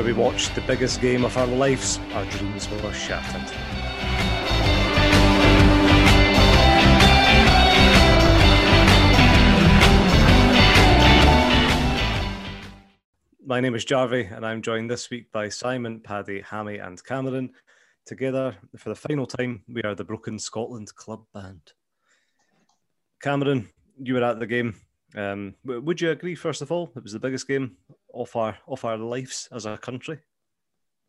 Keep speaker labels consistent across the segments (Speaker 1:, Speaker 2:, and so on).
Speaker 1: where we watched the biggest game of our lives, our dreams were shattered. My name is Jarvey, and I'm joined this week by Simon, Paddy, Hammy, and Cameron. Together, for the final time, we are the Broken Scotland Club Band. Cameron, you were at the game. Um, would you agree, first of all, it was the biggest game of our of our lives as a country?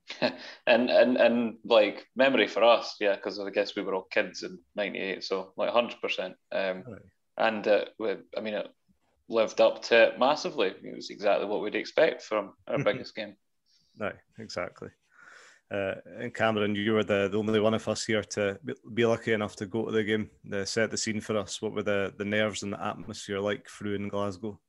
Speaker 2: and and and like memory for us, yeah, because I guess we were all kids in '98, so like hundred um, percent. And uh, we, I mean, it lived up to it massively. It was exactly what we'd expect from our biggest game.
Speaker 1: Right, exactly. Uh, and Cameron, you were the, the only one of us here to be lucky enough to go to the game, uh, set the scene for us. What were the, the nerves and the atmosphere like through in Glasgow?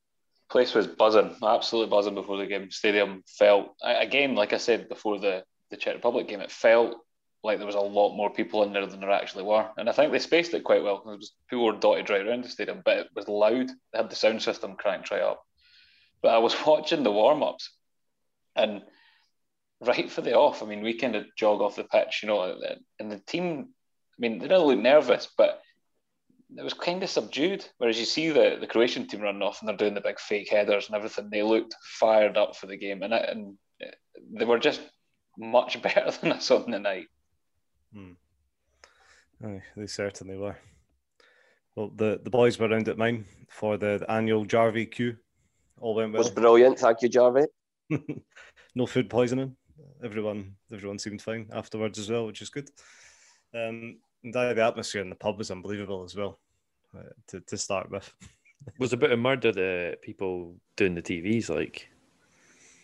Speaker 2: Place was buzzing, absolutely buzzing before the game. Stadium felt again, like I said before the the Czech Republic game, it felt like there was a lot more people in there than there actually were, and I think they spaced it quite well. It was people were dotted right around the stadium, but it was loud. They had the sound system cranked right up. But I was watching the warm ups, and right for the off. I mean, we kind of jog off the pitch, you know, and the team. I mean, they didn't look nervous, but it was kind of subdued. Whereas you see the, the Croatian team running off and they're doing the big fake headers and everything, they looked fired up for the game, and and they were just much better than us on the night.
Speaker 1: Hmm. Aye, they certainly were. Well, the, the boys were around at mine for the, the annual Jarvey queue. All went well.
Speaker 3: It was brilliant. Thank you, Jarvey.
Speaker 1: no food poisoning everyone everyone seemed fine afterwards as well, which is good. Um, and the atmosphere in the pub was unbelievable as well. Uh, to to start with,
Speaker 4: was a bit of murder the people doing the TVs like.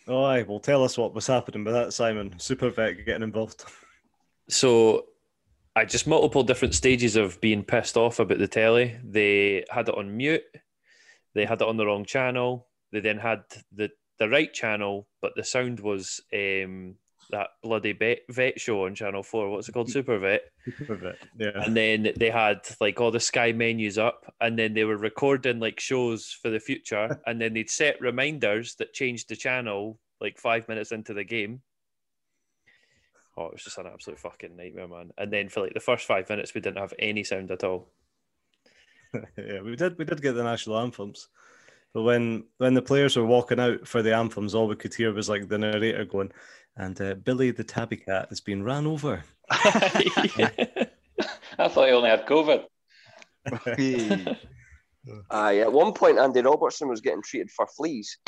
Speaker 1: Oh, aye. Well, tell us what was happening with that, Simon. Super vet getting involved.
Speaker 4: So, I just multiple different stages of being pissed off about the telly. They had it on mute. They had it on the wrong channel. They then had the the right channel, but the sound was um, that bloody vet, vet show on Channel Four. What's it called? Super Vet.
Speaker 1: Super Vet. Yeah.
Speaker 4: And then they had like all the Sky menus up, and then they were recording like shows for the future, and then they'd set reminders that changed the channel like five minutes into the game. Oh, it was just an absolute fucking nightmare, man. And then for like the first five minutes, we didn't have any sound at all.
Speaker 1: yeah, we did. We did get the national anthems. But when when the players were walking out for the anthems, all we could hear was like the narrator going, "And uh, Billy the tabby cat has been ran over."
Speaker 2: I thought he only had COVID.
Speaker 3: Aye, at one point, Andy Robertson was getting treated for fleas.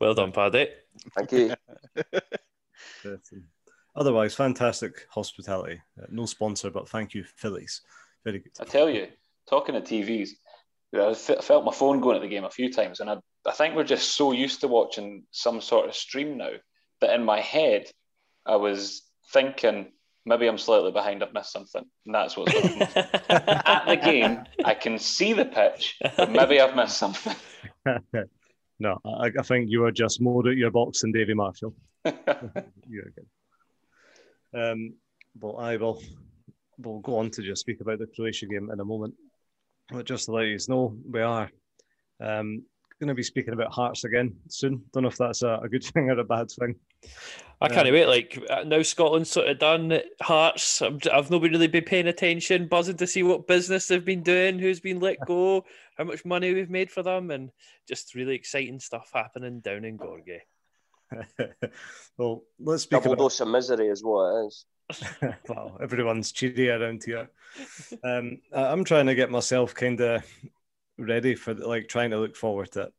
Speaker 4: well done, Paddy.
Speaker 3: Thank you.
Speaker 1: Otherwise, fantastic hospitality. Uh, no sponsor, but thank you, Phillies. Very good.
Speaker 2: I tell you, talking to TVs, I felt my phone going at the game a few times, and I, I think we're just so used to watching some sort of stream now that in my head I was thinking maybe I'm slightly behind, I've missed something, and that's what's going on. at the game. I can see the pitch, but maybe I've missed something.
Speaker 1: no, I, I, think you are just more at your box than Davy Marshall. You're good. Um, well, I will. We'll go on to just speak about the Croatia game in a moment. But just to let you know, we are um, going to be speaking about Hearts again soon. Don't know if that's a, a good thing or a bad thing.
Speaker 4: I can't uh, wait. Like uh, now, Scotland's sort of done Hearts. i have not really been paying attention, buzzing to see what business they've been doing, who's been let go, how much money we've made for them, and just really exciting stuff happening down in Gorgie.
Speaker 1: well, let's speak
Speaker 3: Double
Speaker 1: about...
Speaker 3: dose of misery is what it is.
Speaker 1: well, everyone's cheery around here. Um, I'm trying to get myself kind of ready for like trying to look forward to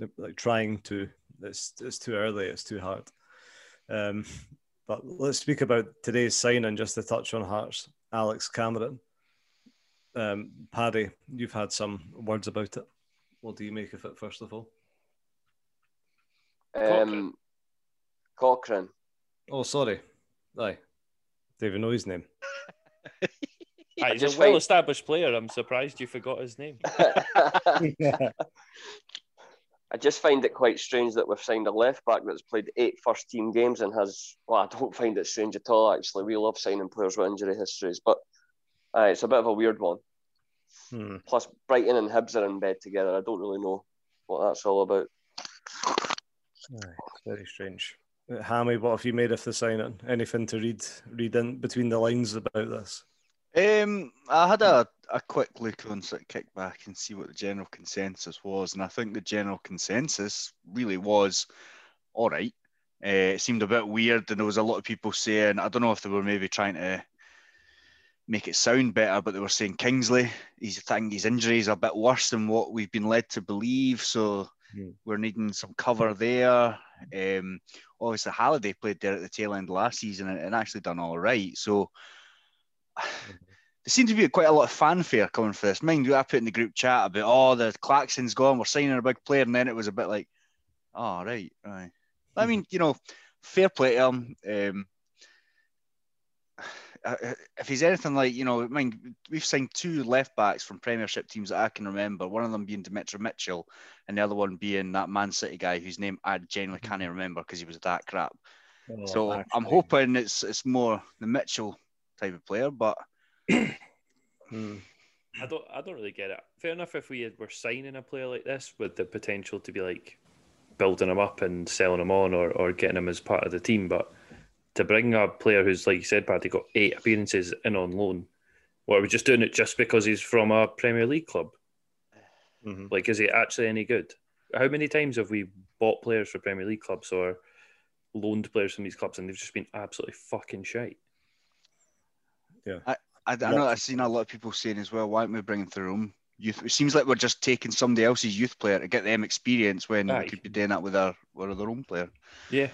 Speaker 1: it, like trying to. It's it's too early. It's too hard. Um, but let's speak about today's signing just to touch on Hearts. Alex Cameron. Um, Paddy, you've had some words about it. What do you make of it, first of all?
Speaker 3: Um, Cochrane.
Speaker 1: Oh, sorry. Aye. Don't even know his name.
Speaker 4: he's a well established player. I'm surprised you forgot his name.
Speaker 3: yeah. I just find it quite strange that we've signed a left back that's played eight first team games and has, well, I don't find it strange at all, actually. We love signing players with injury histories, but uh, it's a bit of a weird one.
Speaker 1: Hmm.
Speaker 3: Plus, Brighton and Hibs are in bed together. I don't really know what that's all about.
Speaker 1: Aye, very strange. Hammy, what have you made of the signing? Anything to read read in between the lines about this?
Speaker 5: Um, I had a, a quick look on sort of kick back and see what the general consensus was, and I think the general consensus really was all right. Uh, it seemed a bit weird, and there was a lot of people saying I don't know if they were maybe trying to make it sound better, but they were saying Kingsley, he's think his injuries are a bit worse than what we've been led to believe, so
Speaker 1: Hmm.
Speaker 5: we're needing some cover there. Um, obviously Halliday played there at the tail end last season and, and actually done all right. So there seemed to be quite a lot of fanfare coming for this. Mind you, I put in the group chat about oh the Claxon's gone, we're signing a big player, and then it was a bit like, oh right, right. I mean, you know, fair play to him. Um, Uh, uh, if he's anything like, you know, I mean, we've signed two left backs from Premiership teams that I can remember. One of them being Demetri Mitchell, and the other one being that Man City guy whose name I genuinely mm. can't remember because he was that crap.
Speaker 1: Oh,
Speaker 5: so I'm
Speaker 1: actually,
Speaker 5: hoping it's it's more the Mitchell type of player, but
Speaker 1: hmm.
Speaker 4: I don't I don't really get it. Fair enough if we were signing a player like this with the potential to be like building him up and selling him on or, or getting him as part of the team, but to bring a player who's like you said, Paddy, got eight appearances in on loan, what are we just doing it just because he's from a Premier League club?
Speaker 1: Mhm.
Speaker 4: Like, is he actually any good? How many times have we bought players for Premier League clubs or loaned players from these clubs and they've just been absolutely fucking shite? Yeah.
Speaker 5: I, I know I've seen a lot of people saying as well, why aren't we bringing through them youth? It seems like we're just taking somebody else's youth player to get them experience when
Speaker 4: Aye.
Speaker 5: we could be doing that with our with our own player.
Speaker 4: Yeah.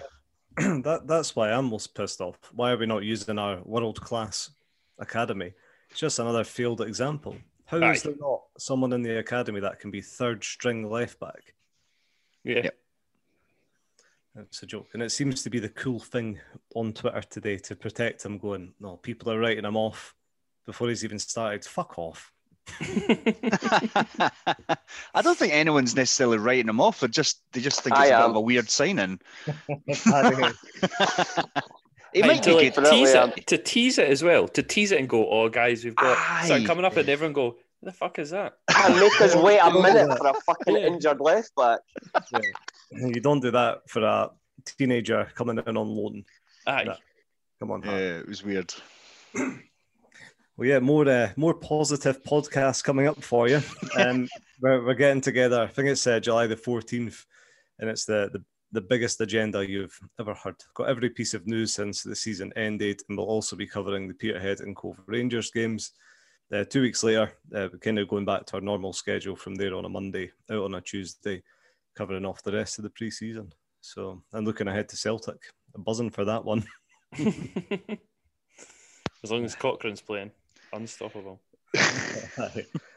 Speaker 1: that that's why I'm most pissed off. Why are we not using our world class academy? It's just another field example. How is
Speaker 4: Aye.
Speaker 1: there not someone in the academy that can be third string left back?
Speaker 4: Yeah.
Speaker 5: Yep.
Speaker 1: It's a joke. And it seems to be the cool thing on Twitter today to protect him, going, no, people are writing him off before he's even started. Fuck off.
Speaker 5: I don't think anyone's necessarily writing him off. They just they just think
Speaker 3: I
Speaker 5: it's a bit of a weird signing.
Speaker 3: He
Speaker 4: Hey,
Speaker 3: might
Speaker 4: to, like, tease it, to tease it as well, to tease it and go, oh, guys, we've got start coming up and everyone go, who the fuck is that?
Speaker 3: and make us wait a minute for a fucking
Speaker 4: Yeah.
Speaker 3: injured left back.
Speaker 1: you don't do that for a teenager coming in on loan.
Speaker 4: Aye.
Speaker 1: No. Come on,
Speaker 5: yeah,
Speaker 1: Hart.
Speaker 5: it was weird.
Speaker 1: Well, yeah, more uh, more positive podcasts coming up for you. Um, we're, we're getting together. I think it's uh, July the fourteenth, and it's the, the the biggest agenda you've ever heard. Got every piece of news since the season ended, and we'll also be covering the Peterhead and Cove Rangers games. Uh, two weeks later, uh, we're kind of going back to our normal schedule from there on a Monday, out on a Tuesday, covering off the rest of the pre-season. So I'm looking ahead to Celtic. I'm buzzing for that one.
Speaker 4: as long as Cochrane's playing, unstoppable.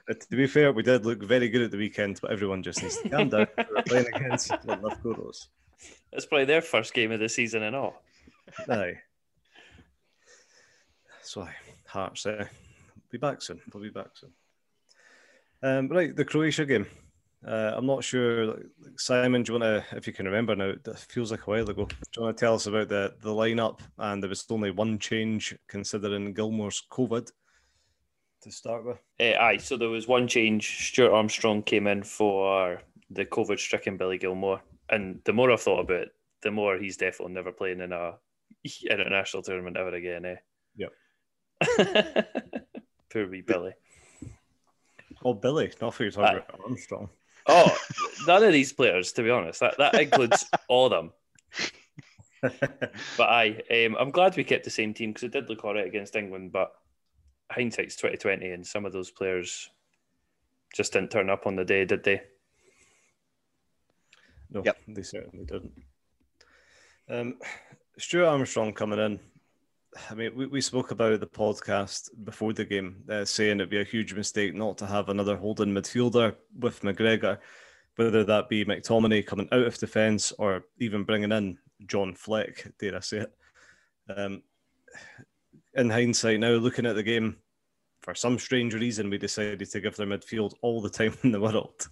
Speaker 1: To be fair, we did look very good at the weekend, but everyone just needs to calm down. We're playing against Loughborough.
Speaker 4: It's probably their first game of the season and all.
Speaker 1: Aye. So, aye, Hearts, uh, be back soon. We'll be back soon. Um, right, the Croatia game. Uh, I'm not sure, like, Simon. Do you want to, if you can remember now? It feels like a while ago. Do you want to tell us about the the lineup? And there was only one change considering Gilmour's COVID to start with.
Speaker 4: Uh, aye, so there was one change. Stuart Armstrong came in for the COVID stricken Billy Gilmour. And the more I've thought about it, the more he's definitely never playing in a international tournament ever again, eh?
Speaker 1: Yep.
Speaker 4: Poor wee Billy.
Speaker 1: Oh, Billy, not for you talking
Speaker 4: Aye.
Speaker 1: about Armstrong.
Speaker 4: Oh, none of these players, to be honest. That that includes all of them. But aye, um, I'm glad we kept the same team because it did look all right against England. But hindsight's 2020, and some of those players just didn't turn up on the day, did they?
Speaker 1: No,
Speaker 5: Yep.
Speaker 1: they certainly didn't. Um, Stuart Armstrong coming in. I mean, we, we spoke about the podcast before the game, uh, saying it'd be a huge mistake not to have another holding midfielder with McGregor, whether that be McTominay coming out of defence or even bringing in John Fleck, dare I say it. Um, in hindsight, now looking at the game, for some strange reason, we decided to give their midfield all the time in the world.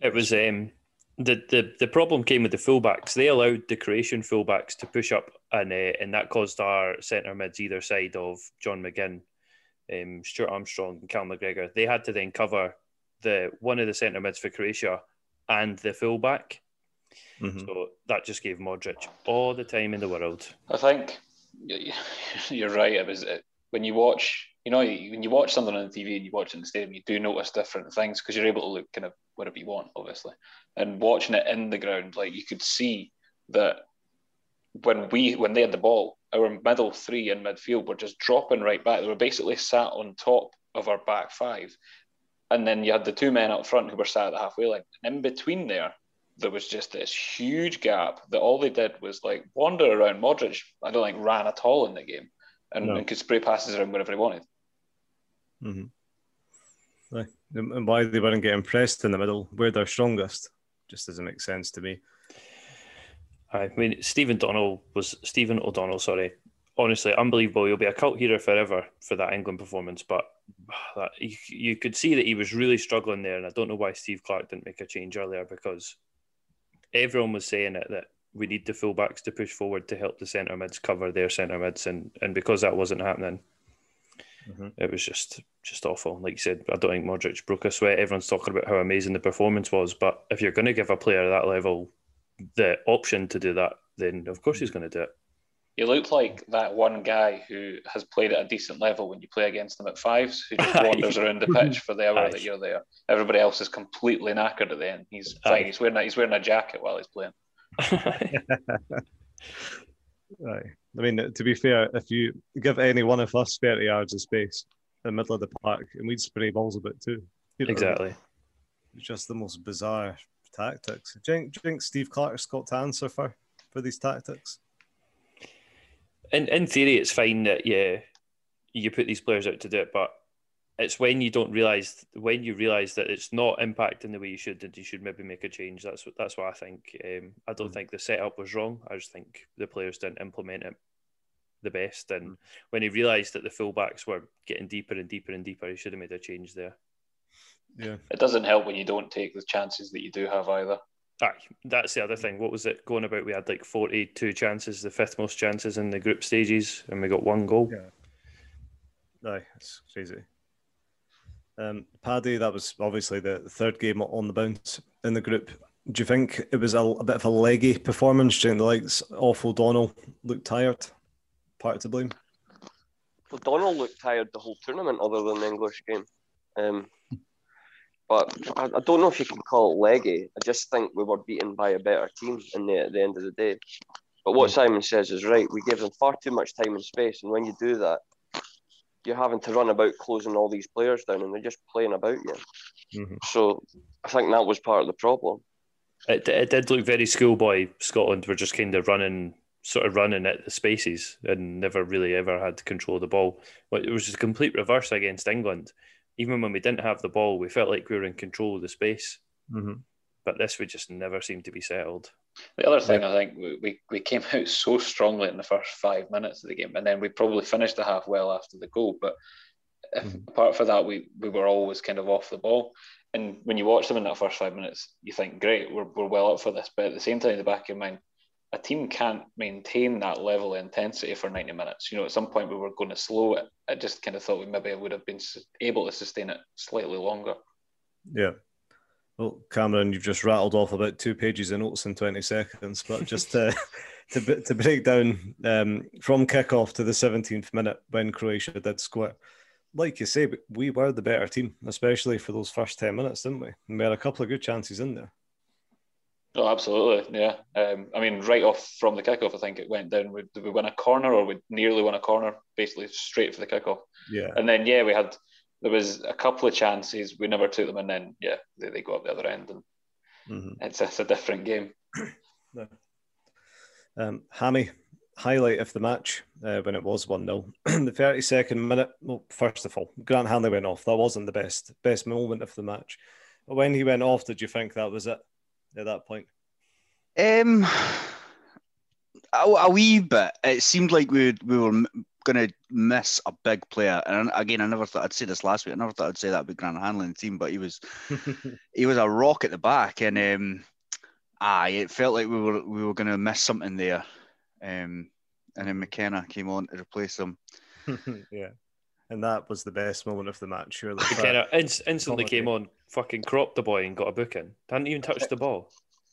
Speaker 4: It was um, the, the the problem came with the fullbacks. They allowed the Croatian fullbacks to push up, and uh, and that caused our centre mids either side of John McGinn, um, Stuart Armstrong, and Cal McGregor. They had to then cover the one of the centre mids for Croatia and the fullback.
Speaker 1: Mhm.
Speaker 4: So that just gave Modric all the time in the world.
Speaker 2: I think y- you're right. It was it, when you watch, you know, when you watch something on the TV and you watch it in the stadium, you do notice different things because you're able to look kind of whatever you want, obviously. And watching it in the ground, like you could see that when we when they had the ball, our middle three in midfield were just dropping right back. They were basically sat on top of our back five, and then you had the two men up front who were sat at the halfway line. And in between there, there was just this huge gap that all they did was like wander around. Modric, I don't think ran at all in the game, and,
Speaker 1: No.
Speaker 2: and could spray passes around wherever he wanted.
Speaker 1: hmm And and why they weren't getting pressed in the middle, where they're strongest, just doesn't make sense to me.
Speaker 4: I mean, Stephen Donnell was Stephen O'Donnell. Sorry, honestly, unbelievable. He'll be a cult hero forever for that England performance. But that you, you could see that he was really struggling there, and I don't know why Steve Clarke didn't make a change earlier because everyone was saying it that we need the fullbacks to push forward to help the centre mids cover their centre mids, and and because that wasn't happening,
Speaker 1: Mhm.
Speaker 4: it was just just awful. Like you said, I don't think Modric broke a sweat. Everyone's talking about how amazing the performance was, but if you're going to give a player at that level the option to do that, then of course he's going to do it.
Speaker 2: He looked like that one guy who has played at a decent level when you play against him at fives, who just wanders around the pitch for the hour
Speaker 4: Aye.
Speaker 2: that you're there. Everybody else is completely knackered at the end. He's
Speaker 4: Aye.
Speaker 2: fine. He's wearing a, he's wearing a jacket while he's playing.
Speaker 1: Right. I mean, to be fair, if you give any one of us 30 yards of space in the middle of the park, and we'd spray balls a bit too. You know,
Speaker 4: exactly.
Speaker 1: It's just the most bizarre tactics. Do you think, do you think Steve Clarke's got to answer for, for these tactics?
Speaker 4: In in theory, it's fine that yeah, you put these players out to do it, but it's when you don't realize when you realize that it's not impacting the way you should, that you should maybe make a change. That's what that's what I think. Um, I don't
Speaker 1: Mm.
Speaker 4: think the setup was wrong. I just think the players didn't implement it the best. And when he realised that the fullbacks were getting deeper and deeper and deeper, he should have made a change there.
Speaker 1: Yeah.
Speaker 2: It doesn't help when you don't take the chances that you do have either.
Speaker 4: Aye, that's the other thing. What was it going about? We had like 42 chances, the fifth most chances in the group stages, and we got one goal.
Speaker 1: Yeah. Aye, it's crazy. Um, Paddy, that was obviously the third game on the bounce in the group. Do you think it was a, a bit of a leggy performance? Do you think the likes of O'Donnell looked tired? Part to blame.
Speaker 3: Well, Donald looked tired the whole tournament, other than the English game. Um, but I, I don't know if you can call it leggy. I just think we were beaten by a better team in the, at the end of the day. But what Simon says is right. We gave them far too much time and space, and when you do that, you're having to run about closing all these players down, and they're just playing about you.
Speaker 1: Mhm.
Speaker 3: So I think that was part of the problem.
Speaker 4: It, it did look very schoolboy. Scotland were just kind of running, sort of running at the spaces and never really ever had to control of the ball. But it was a complete reverse against England. Even when we didn't have the ball, we felt like we were in control of the space.
Speaker 1: Mm-hmm.
Speaker 4: But this would just never seem to be settled.
Speaker 2: The other thing I think we, we, we came out so strongly in the first five minutes of the game, and then we probably finished the half well after the goal. But if,
Speaker 1: Mhm.
Speaker 2: apart from that, we, we were always kind of off the ball. And when you watch them in that first five minutes, you think, great, we're, we're well up for this. But at the same time, in the back of your mind, a team can't maintain that level of intensity for 90 minutes. You know, at some point we were going to slow it. I just kind of thought we maybe would have been able to sustain it slightly longer.
Speaker 1: Yeah. Well, Cameron, you've just rattled off about two pages of notes in 20 seconds, but just to, to, to break down um, from kickoff to the 17th minute when Croatia did score, like you say, we were the better team, especially for those first 10 minutes, didn't we? And we had a couple of good chances in there.
Speaker 2: Oh, absolutely. Yeah. Um, I mean, right off from the kickoff, I think it went down. We, did we win a corner or we nearly won a corner, basically straight for the kickoff?
Speaker 1: Yeah.
Speaker 2: And then, yeah, we had, there was a couple of chances. We never took them. And then, yeah, they, they go up the other end. And
Speaker 1: Mhm.
Speaker 2: it's, it's a different game.
Speaker 1: Um, Hammy, highlight of the match uh, when it was 1 0. the 32nd minute, well, first of all, Grant Hanley went off. That wasn't the best best moment of the match. But when he went off, did you think that was it at that point?
Speaker 5: Um, a, a wee bit. It seemed like we we were going to miss a big player. And again, I never thought I'd say this last week. I never thought I'd say that with Grant Hanley in team, but he was he was a rock at the back, and um, aye, it felt like we were we were going to miss something there. Um, and then McKenna came on to replace him.
Speaker 1: yeah. And that was the best moment of the match, surely.
Speaker 4: McKenna inst- instantly
Speaker 1: Quality.
Speaker 4: came on, fucking cropped the boy and got a booking. Hadn't even touched the ball.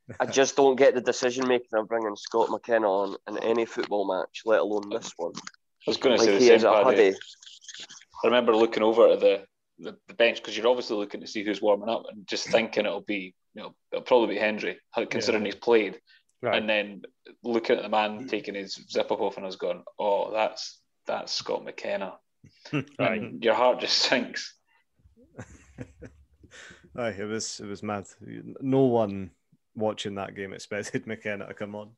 Speaker 3: I just don't get the decision making of bringing Scott McKenna on in any football match, let alone this one.
Speaker 2: I was going to
Speaker 3: Like
Speaker 2: say
Speaker 3: he
Speaker 2: the
Speaker 3: is
Speaker 2: same.
Speaker 3: a
Speaker 2: Paddy. I remember looking over at the, the, the bench because you're obviously looking to see who's warming up and just thinking it'll be, you know, it'll probably be Hendry, considering he's played.
Speaker 4: Right.
Speaker 2: And then looking at the man mm. taking his zip up off, and I was going, "Oh, that's that's Scott McKenna." And your heart just sinks.
Speaker 1: Aye, it was it was mad. No one watching that game expected McKenna to come on.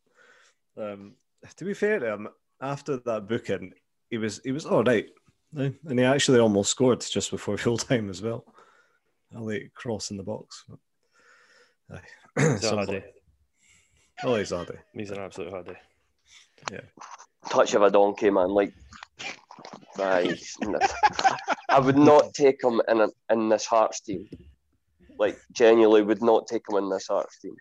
Speaker 1: Um, to be fair to him, after that booking, he was he was all right, and he actually almost scored just before full time as well. A late cross in the box. Aye.
Speaker 4: Zardy.
Speaker 1: Oh, he's Zardy.
Speaker 4: He's an absolute hardy. Yeah.
Speaker 3: Touch of a donkey, man. Like, aye, I would not take him in a, in this Hearts team. Like, genuinely would not take him in this Hearts team.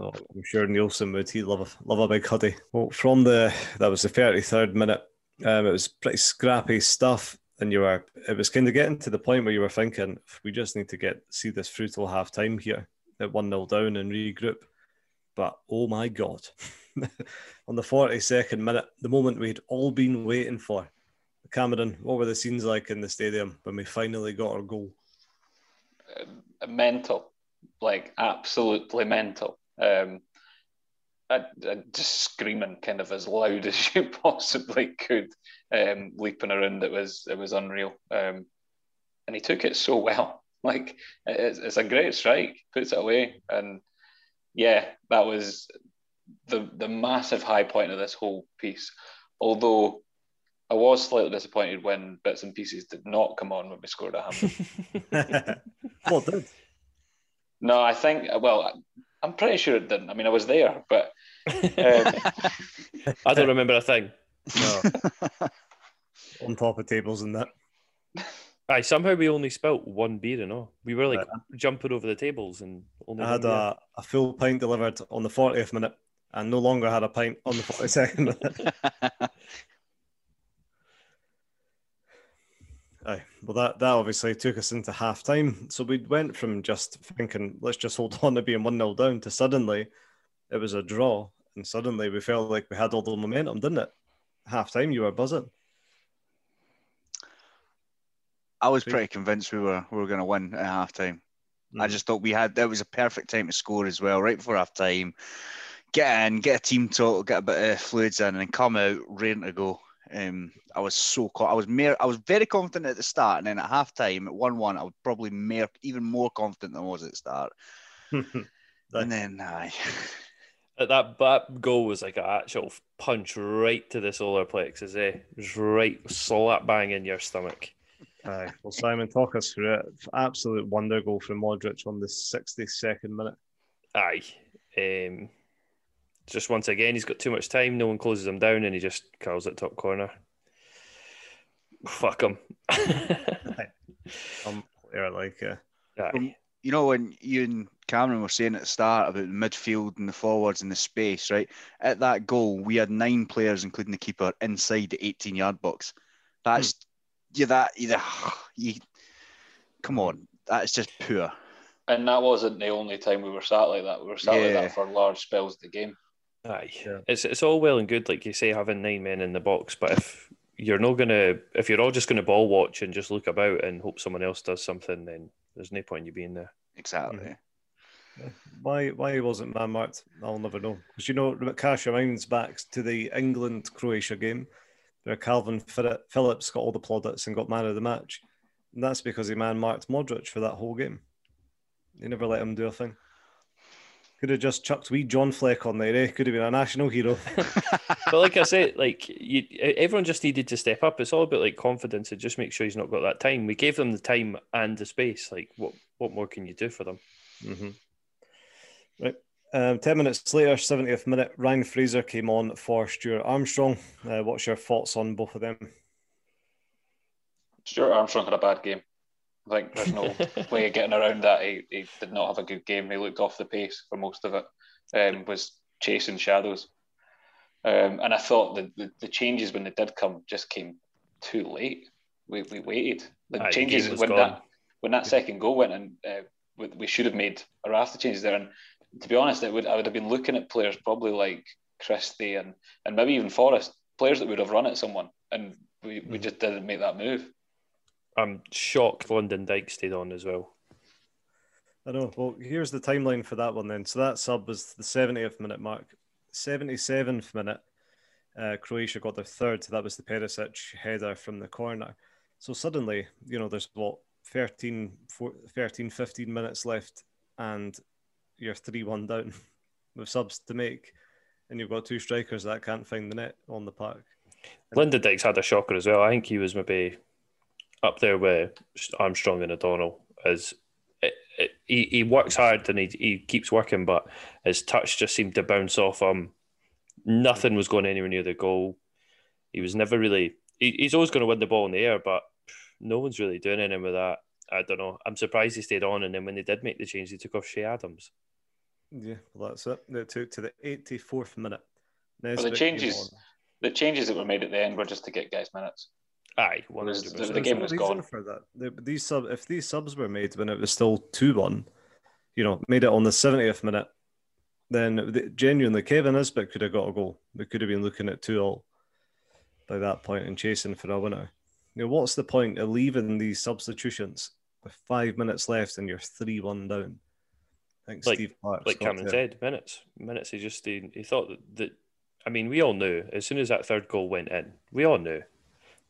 Speaker 1: Oh, I'm sure Neilson would. He love a love a big hoodie. Well, from the that was the 33rd minute. Um, it was pretty scrappy stuff, and you were it was kind of getting to the point where you were thinking we just need to get see this through till half time here at one 0 down and regroup. But oh my god, on the 42nd minute, the moment we'd all been waiting for. Cameron, what were the scenes like in the stadium when we finally got our goal?
Speaker 2: Uh, mental, like absolutely mental. Um, I, I just screaming kind of as loud as you possibly could, um, leaping around. It was it was unreal, um, and he took it so well. Like it's, it's a great strike, puts it away, and yeah, that was the the massive high point of this whole piece. Although I was slightly disappointed when bits and pieces did not come on when we scored a Hampden.
Speaker 1: well, did.
Speaker 2: No, I think well, I'm pretty sure it didn't. I mean, I was there, but um,
Speaker 4: I don't remember a thing.
Speaker 1: No. on top of tables and that.
Speaker 4: Aye, somehow we only spilt one beer and all. We were like jumping over the tables and only.
Speaker 1: I had a, a full pint delivered on the 40th minute and no longer had a pint on the 42nd minute. Aye. Well, that, that obviously took us into half time. So we went from just thinking, let's just hold on to being 1 0 down to suddenly it was a draw. And suddenly we felt like we had all the momentum, didn't it? Half time, you were buzzing.
Speaker 5: I was pretty convinced we were we were going to win at half time. I
Speaker 1: Mhm.
Speaker 5: just thought we had that was a perfect time to score as well, right before half time. Get in, get a team total, get a bit of fluids in, and then come out ready to go. Um, I was so co- I was mere, I was very confident at the start, and then at half time at one one, I was probably more, even more confident than I was at the start. And then, aye,
Speaker 4: Uh, That that goal was like an actual punch right to the solar plexus, eh? It was right slap bang in your stomach.
Speaker 1: Aye. Well, Simon, talk us through it. Absolute wonder goal from Modric on the 62nd minute.
Speaker 4: Aye. Um, just once again, he's got too much time. No one closes him down, and he just curls it top corner. Fuck him.
Speaker 1: Um, player like uh,
Speaker 4: Aye.
Speaker 5: you know when you and Cameron were saying at the start about the midfield and the forwards and the space, right? At that goal, we had nine players, including the keeper, inside the 18 yard box. That's yeah, that either you come on, that's just poor.
Speaker 2: and that wasn't the only time we were sat like that. We were sat like that for large spells of the game.
Speaker 4: Aye.
Speaker 1: Yeah.
Speaker 4: It's it's all well and good, like you say, having nine men in the box, but if you're not gonna, if you're all just gonna ball watch and just look about and hope someone else does something, then there's no point in you being there.
Speaker 5: Exactly. Mm-hmm.
Speaker 1: why why he wasn't man marked. I'll never know because you know Cash reminds back to the England Croatia game where Calvin Phillips got all the plaudits and got man of the match, and that's because he man marked Modric for that whole game. They never let him do a thing. Could have just chucked wee John Fleck on there. Eh? Could have been a national hero.
Speaker 4: But like I said, like you, everyone just needed to step up. It's all about like confidence and just make sure he's not got that time. We gave them the time and the space. Like what what more can you do for them?
Speaker 1: Mm-hmm. Right. Um, 10 minutes later, 70th minute, Ryan Fraser came on for Stuart Armstrong. Uh, what's your thoughts on both of them?
Speaker 2: Stuart Armstrong had a bad game. I think there's no way of getting around that. He, he did not have a good game. He looked off the pace for most of it. Um, was chasing shadows. Um, and I thought the, the, the changes when they did come just came too late. We, we waited. The changes
Speaker 4: was
Speaker 2: when
Speaker 4: gone.
Speaker 2: that when that second goal went in, uh, we, we should have made a raft of changes there. And to be honest, it would I would have been looking at players probably like Christie and and maybe even Forrest, players that would have run at someone, and we, we mm. just didn't make that move.
Speaker 4: I'm shocked Lyndon Dyke stayed on as well.
Speaker 1: I know. Well, here's the timeline for that one then. So that sub was the 70th minute mark. 77th minute, uh, Croatia got their third. So that was the Perisic header from the corner. So suddenly, you know, there's what 13, 14, 13 15 minutes left, and you're 3 1 down with subs to make. And you've got two strikers that can't find the net on the park.
Speaker 4: Lyndon Dykes had a shocker as well. I think he was maybe up there with Armstrong and O'Donnell as it, it, he, he works hard and he, he keeps working, but his touch just seemed to bounce off him. Nothing was going anywhere near the goal. He was never really. He, he's always going to win the ball in the air, but no one's really doing anything with that. I don't know. I'm surprised he stayed on, and then when they did make the change, they took off Che Adams.
Speaker 1: Yeah, well, that's it. They took to the 84th minute.
Speaker 2: Well, the changes, the changes that were made at the end were just to get guys minutes.
Speaker 4: Aye, one hundred
Speaker 2: percent. The game was gone
Speaker 1: for that. The, these sub, if these subs were made when it was still two one, you know, made it on the seventieth minute, then the, genuinely Kevin Nisbet could have got a goal. We could have been looking at two all by that point and chasing for a winner. You know, what's the point of leaving these substitutions with five minutes left and you're three one down?
Speaker 4: I think like, Steve Clarke, like Cameron said, minutes, minutes. He just he, he thought that, that. I mean, we all knew as soon as that third goal went in, we all knew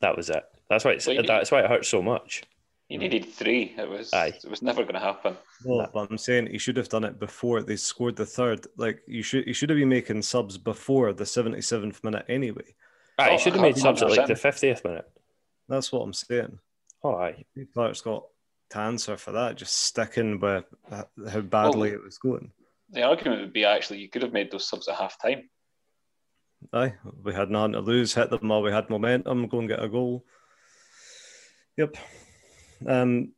Speaker 4: that was it. That's why it's, well, that's why it hurts so much.
Speaker 2: You needed three. It was Aye. it was never going to happen.
Speaker 1: No, but I'm saying he should have done it before they scored the third. Like you should, he should have been making subs before the 77th minute anyway.
Speaker 4: Aye, he oh, should have made subs at like the 50th minute.
Speaker 1: That's what I'm saying.
Speaker 4: Oh, aye.
Speaker 1: Clarke's got to answer for that, just sticking with uh, how badly well, it was going.
Speaker 2: The argument would be actually you could have made those subs at half time.
Speaker 1: Aye, we had nothing to lose, hit them all. We had momentum, go and get a goal. Yep. Um,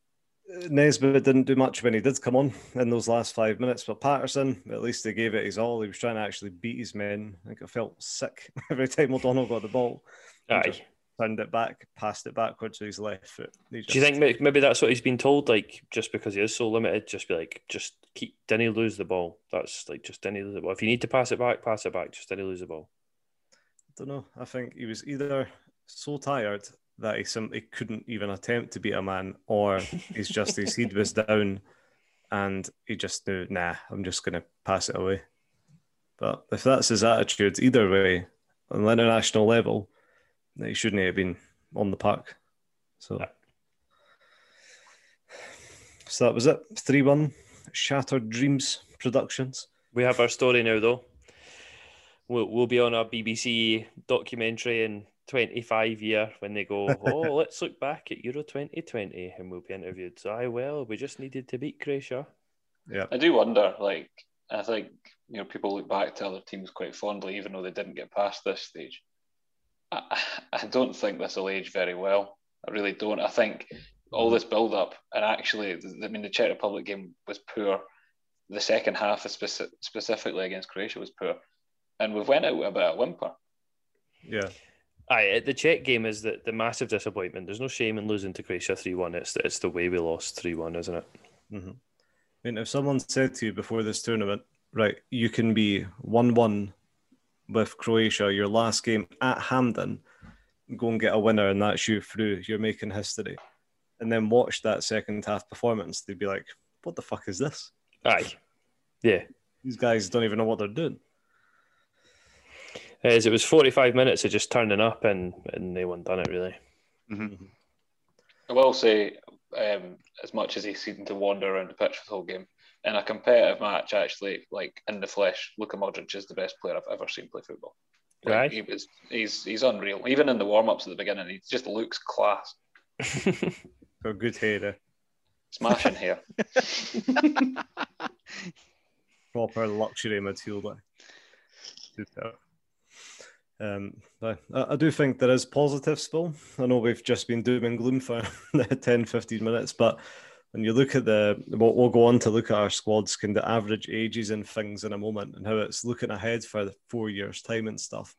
Speaker 1: Nisbet didn't do much when he did come on in those last five minutes, but Patterson, at least he gave it his all. He was trying to actually beat his men. I think I felt sick every time O'Donnell got the ball.
Speaker 4: Aye.
Speaker 1: Turned it back, passed it backwards to his left foot.
Speaker 4: Just... Do you think maybe that's what he's been told? Like, just because he is so limited, just be like, just keep, didn't lose the ball. That's like, just didn't lose the ball. If you need to pass it back, pass it back. Just didn't lose the ball
Speaker 1: don't know. I think he was either so tired that he simply couldn't even attempt to beat a man, or he's just his head was down and he just knew, nah, I'm just going to pass it away. But if that's his attitude, either way, on the international level, he shouldn't have been on the park. So, so that was it. 3 1, Shattered Dreams Productions.
Speaker 4: We have our story now, though we'll, we'll be on a BBC documentary in 25 year when they go, oh, let's look back at Euro 2020 and we'll be interviewed. So, I well, we just needed to beat Croatia.
Speaker 1: Yeah.
Speaker 2: I do wonder, like, I think, you know, people look back to other teams quite fondly, even though they didn't get past this stage. I, I don't think this will age very well. I really don't. I think all this build up, and actually, I mean, the Czech Republic game was poor. The second half, specifically against Croatia, was poor and we've went out with a bit of whimper.
Speaker 1: Yeah.
Speaker 4: Aye, the Czech game is the, the massive disappointment. There's no shame in losing to Croatia 3 1. It's, it's the way we lost 3 1, isn't it?
Speaker 1: Mm-hmm. I mean, if someone said to you before this tournament, right, you can be 1 1 with Croatia, your last game at Hampden, go and get a winner, and that's you through, you're making history. And then watch that second half performance, they'd be like, what the fuck is this?
Speaker 4: Aye. Yeah.
Speaker 1: These guys don't even know what they're doing
Speaker 4: as it was 45 minutes of just turning up and, and they were done it really.
Speaker 2: Mm-hmm. I will say, um, as much as he seemed to wander around the pitch for the whole game, in a competitive match, actually, like in the flesh, Luka Modric is the best player I've ever seen play football. Like, right. He was, he's, he's unreal. Even in the warm ups at the beginning, he just looks class.
Speaker 1: a good hair.
Speaker 2: Smashing hair.
Speaker 1: Proper luxury midfielder. Super. Um, I, I, do think there is positive spill. I know we've just been doom and gloom for 10, 15 minutes, but when you look at the, we'll, go on to look at our squads, kind of average ages and things in a moment and how it's looking ahead for the four years' time and stuff.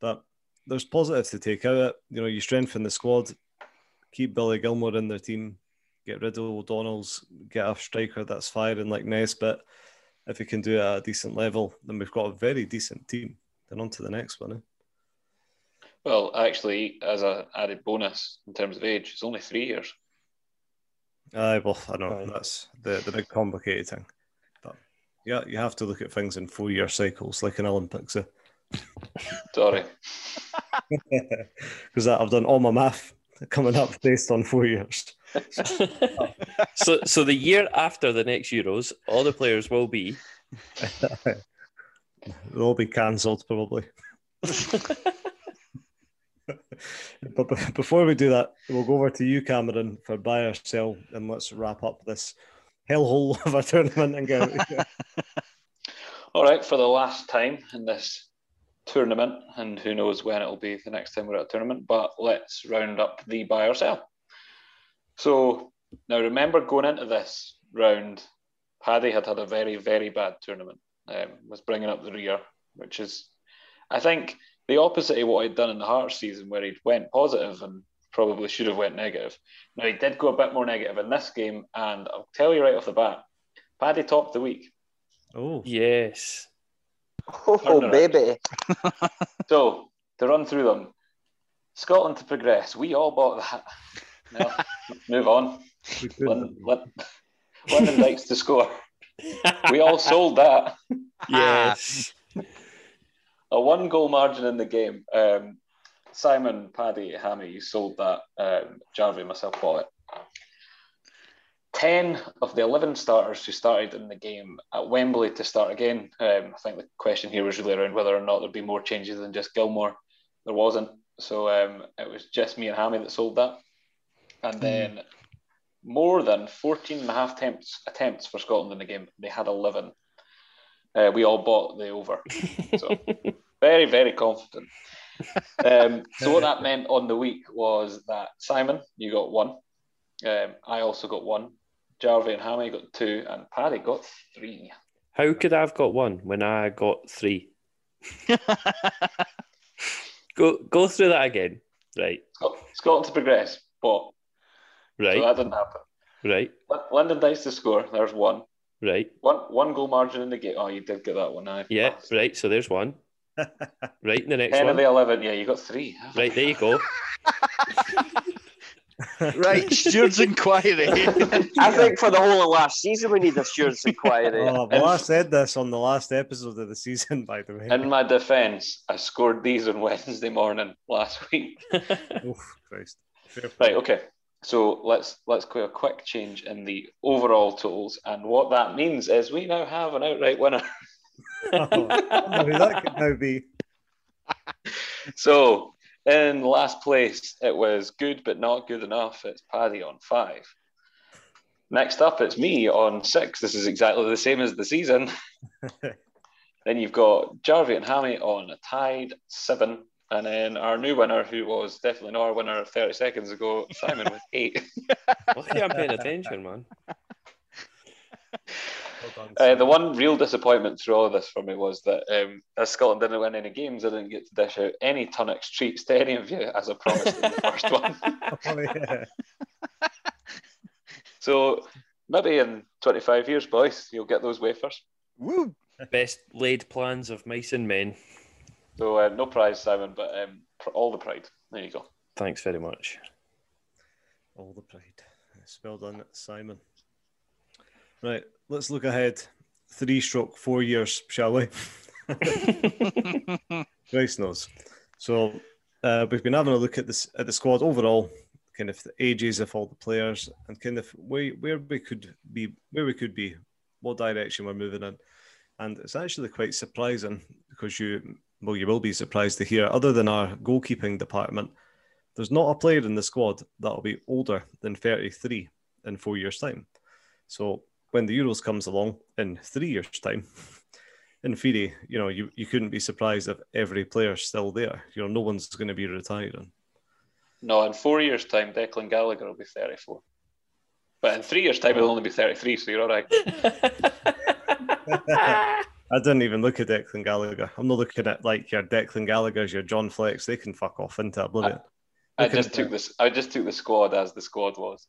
Speaker 1: But there's positives to take out. It. You know, you strengthen the squad, keep Billy Gilmour in their team, get rid of O'Donnell's, get a striker that's firing like Nisbet if he can do it at a decent level, then we've got a very decent team. Then on to the next one. Eh?
Speaker 2: Well, actually, as an added bonus in terms of age, it's only three years.
Speaker 1: Aye, well, I don't know
Speaker 4: Aye.
Speaker 1: that's the, the big complicated thing. But yeah, you have to look at things in four year cycles like an Olympics. Eh?
Speaker 2: Sorry.
Speaker 1: Because I've done all my math coming up based on four years.
Speaker 4: so, so the year after the next Euros, all the players will be.
Speaker 1: They'll all be cancelled probably. but be- before we do that, we'll go over to you, Cameron, for buy or sell, and let's wrap up this hellhole of a tournament and go.
Speaker 2: All right, for the last time in this tournament, and who knows when it'll be the next time we're at a tournament, but let's round up the buy or sell. So now remember going into this round, Paddy had had a very, very bad tournament, um, was bringing up the rear, which is, I think, the opposite of what he'd done in the Hearts season, where he'd went positive and probably should have went negative. Now he did go a bit more negative in this game, and I'll tell you right off the bat, Paddy topped the week.
Speaker 1: oh,
Speaker 4: Yes.
Speaker 3: Oh,
Speaker 2: Turnaround.
Speaker 3: baby.
Speaker 2: So to run through them, Scotland to progress. We all bought that. No, move on.
Speaker 1: we could.
Speaker 2: London, Lon- Lyndon Dykes to score. We all sold that.
Speaker 4: Yes.
Speaker 2: A one goal margin in the game. Um, Simon, Paddy, Hammy, you sold that. Um, Jarvie, myself bought it. 10 of the 11 starters who started in the game at Wembley to start again. Um, I think the question here was really around whether or not there'd be more changes than just Gilmour. There wasn't. So um, it was just me and Hammy that sold that. And then more than 14 and a half attempts, attempts for Scotland in the game. They had 11. Uh, we all bought the over. So very, very confident. Um, so what that meant on the week was that Simon, you got one. Um, I also got one. Jarvie and Hammy got two, and Paddy got three.
Speaker 4: How could I have got one when I got three? Go go through that again. Right,
Speaker 2: Scot- Scotland to progress, but
Speaker 4: right,
Speaker 2: so that didn't happen.
Speaker 4: right,
Speaker 2: L- Lyndon Dykes to score. There's one.
Speaker 4: right.
Speaker 2: One one goal margin in the game. Oh, you did get that one. I
Speaker 4: Yeah, right. So there's one. Right, In the next
Speaker 2: Ten of the eleven. Yeah, you got three.
Speaker 4: Right, there you go.
Speaker 5: right, Stewards Inquiry.
Speaker 3: I think for the whole of last season, we need a stewards inquiry.
Speaker 1: Oh, well, I said this on the last episode of the season, by the way.
Speaker 2: In my defence, I scored these on Wednesday morning last week.
Speaker 1: Oh, Christ. Fair
Speaker 2: Right, okay. So let's let's do a quick change in the overall totals, and what that means is we now have an outright winner.
Speaker 1: Oh, that could now be.
Speaker 2: So in last place, it was good but not good enough. It's Paddy on five. Next up, it's me on six. This is exactly the same as the season. then you've got Jarvie and Hammy on a tied seven. And then our new winner, who was definitely not our winner 30 seconds ago, Simon with eight.
Speaker 4: Lucky I'm paying attention, man.
Speaker 1: Well done,
Speaker 2: Uh, the one real disappointment through all of this for me was that um, as Scotland didn't win any games, I didn't get to dish out any Tunnocks treats to any of you as I promised in the first one.
Speaker 1: Oh, yeah.
Speaker 2: So maybe in 25 years, boys, you'll get those wafers.
Speaker 5: Woo!
Speaker 4: Best laid plans of mice and men.
Speaker 2: So uh, no prize, Simon, but um, for all the pride. There you go.
Speaker 4: Thanks very much.
Speaker 1: All the pride. Yes, well done, Simon. Right, let's look ahead. Three stroke four years, shall we? Christ knows. So uh, we've been having a look at this at the squad overall, kind of the ages of all the players, and kind of where, where we could be, where we could be, what direction we're moving in, and it's actually quite surprising because you, well, you will be surprised to hear, other than our goalkeeping department, there's not a player in the squad that'll be older than 33 in four years' time. So when the Euros comes along in three years' time, in theory, you know, you, you couldn't be surprised if every player's still there. You know, no one's going to be retiring.
Speaker 2: No, in four years' time, Declan Gallagher will be 34. But in three years' time, he'll only be 33, so you're all right.
Speaker 1: I didn't even look at Declan Gallagher. I'm not looking at like your Declan Gallagher's, your John Flecks. They can fuck off into oblivion.
Speaker 2: I
Speaker 1: Look at
Speaker 2: just took this. I just took the squad as the squad was.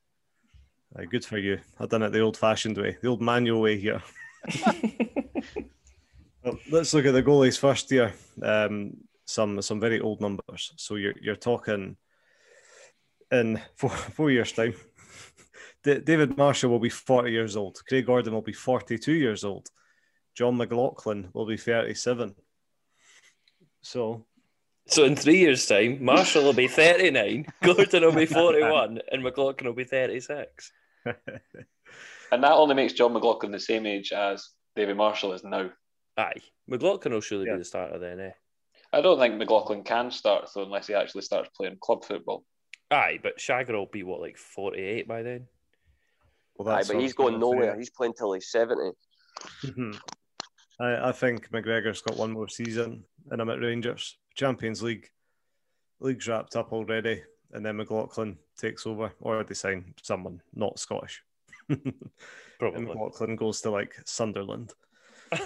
Speaker 1: Aye, good for you. I've done it the old fashioned way, the old manual way here. Well, let's look at the goalies first here. Um, some some very old numbers. So you're you're talking in four four years' time. D- David Marshall will be 40 years old. Craig Gordon will be 42 years old. John McLaughlin will be 37. So
Speaker 4: So in three years' time, Marshall will be 39, Gordon will be 41, and McLaughlin will be 36.
Speaker 2: And that only makes John McLaughlin the same age as David Marshall is now.
Speaker 4: Aye. McLaughlin will surely
Speaker 1: Yeah.
Speaker 4: be the starter then, eh?
Speaker 2: I don't think McLaughlin can start though unless he actually starts playing club football.
Speaker 4: Aye, but Shagger will be what, like 48 by then?
Speaker 1: well,
Speaker 3: Aye, but he's going nowhere.
Speaker 1: say.
Speaker 3: He's playing till he's 70.
Speaker 1: I, I think McGregor's got one more season and I'm at Rangers. Champions League. League's wrapped up already. And then McLaughlin takes over or they sign someone not Scottish.
Speaker 4: Probably. and.
Speaker 1: McLaughlin goes to like Sunderland.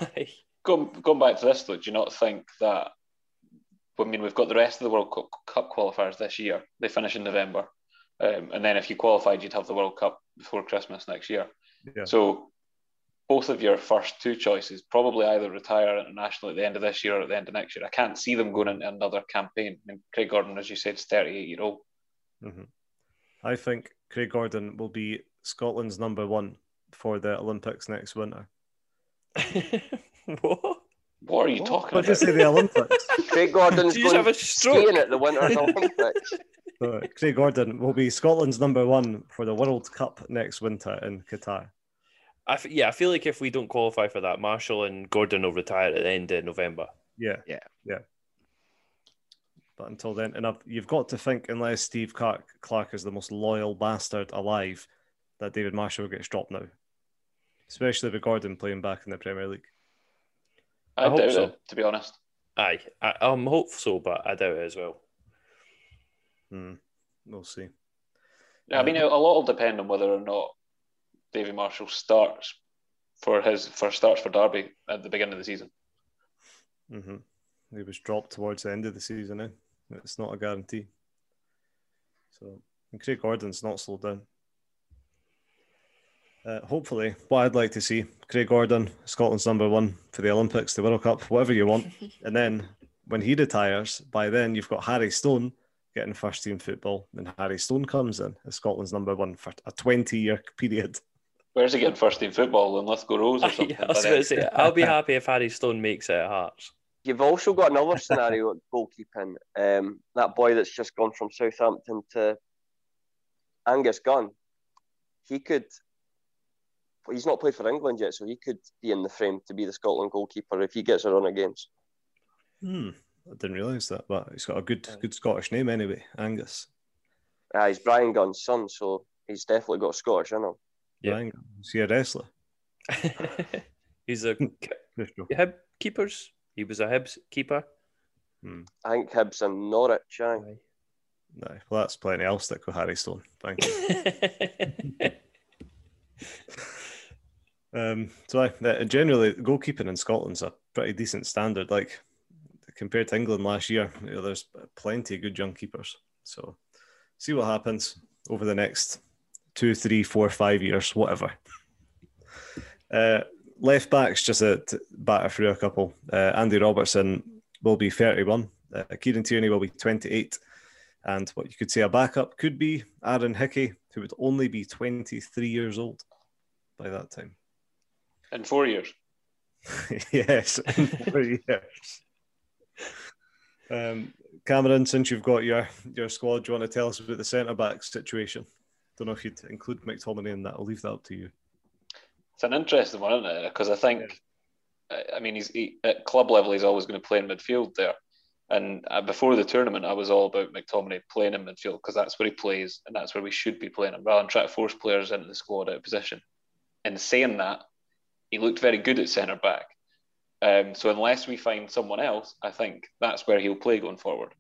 Speaker 2: Going, going back to this though, do you not think that? I mean, we've got the rest of the World Cup, Cup qualifiers this year. They finish in November, um, and then if you qualified, you'd have the World Cup before Christmas next year.
Speaker 1: Yeah.
Speaker 2: So both of your first two choices probably either retire internationally at the end of this year or at the end of next year. I can't see them going into another campaign. I mean, Craig Gordon, as you said, is 38 year old.
Speaker 1: Mhm. I think Craig Gordon will be Scotland's number one for the Olympics next winter.
Speaker 4: what?
Speaker 2: What are you talking
Speaker 1: What did you
Speaker 2: about?
Speaker 1: say the Olympics?
Speaker 3: Craig Gordon's
Speaker 4: you just
Speaker 3: going
Speaker 4: have a stroke?
Speaker 3: skiing at the Winter Olympics.
Speaker 1: So Craig Gordon will be Scotland's number one for the World Cup next winter in Qatar.
Speaker 4: I f- yeah, I feel like if we don't qualify for that, Marshall and Gordon will retire at the end of November.
Speaker 1: Yeah,
Speaker 5: Yeah.
Speaker 1: yeah. But until then, and I've, you've got to think, unless Steve Clarke, Clarke is the most loyal bastard alive, that David Marshall gets dropped now, especially with Gordon playing back in the Premier League.
Speaker 2: I,
Speaker 4: I hope
Speaker 2: doubt
Speaker 4: so.
Speaker 2: it, to be honest.
Speaker 4: Aye, I, I'm hopeful so, but I doubt it as well.
Speaker 1: Hmm. We'll see.
Speaker 2: I mean, a lot will depend on whether or not Davy Marshall starts for his first starts for Derby at the beginning of the season.
Speaker 1: hmm He was dropped towards the end of the season. Eh? It's not a guarantee. So, and Craig Gordon's not slowed down. Uh, hopefully, what I'd like to see Craig Gordon, Scotland's number one for the Olympics, the World Cup, whatever you want. and then when he retires, by then you've got Harry Stone getting first team football. And Harry Stone comes in as Scotland's number one for a 20 year period.
Speaker 2: Where's he getting first team football in Lithgow Rose or something?
Speaker 4: I was going to say, I'll be happy if Harry Stone makes it at Hearts.
Speaker 3: You've also got another scenario at goalkeeping. Um, that boy that's just gone from Southampton to Angus Gunn. He could. He's not played for England yet, so he could be in the frame to be the Scotland goalkeeper if he gets a run of games.
Speaker 1: Hmm. I didn't realise that, but he's got a good, good Scottish name anyway, Angus.
Speaker 3: Uh, he's Brian Gunn's son, so he's definitely got Scottish in him.
Speaker 4: Yeah.
Speaker 1: Brian, is he a wrestler?
Speaker 4: He's a
Speaker 1: Just.
Speaker 4: Hib keepers. He was a Hibs keeper.
Speaker 3: I think Hibs and Norwich. Aye.
Speaker 4: Aye.
Speaker 1: No, well, that's plenty. I'll stick with Harry Stone. Thank you. Um, so I, uh, generally, goalkeeping in Scotland's a pretty decent standard. Like compared to England last year, you know, there's plenty of good young keepers. So see what happens over the next two, three, four, five years, whatever. Uh, left backs, just a, to batter through a couple. Uh, Andy Robertson will be 31. Uh, Kieran Tierney will be 28. And what you could say a backup could be Aaron Hickey, who would only be 23 years old by that time.
Speaker 2: In four years.
Speaker 1: yes, in four years. Um, Cameron, since you've got your your squad, do you want to tell us about the centre back situation? Don't know if you'd include McTominay in that. I'll leave that up to you.
Speaker 2: It's an interesting one, isn't it? Because I think, I- I mean, he's he, at club level, he's always going to play in midfield there. And uh, before the tournament, I was all about McTominay playing in midfield because that's where he plays and that's where we should be playing him, rather than try to force players into the squad out of position. In saying that, he looked very good at centre back. Um, so unless we find someone else, I think that's where he'll play going forward.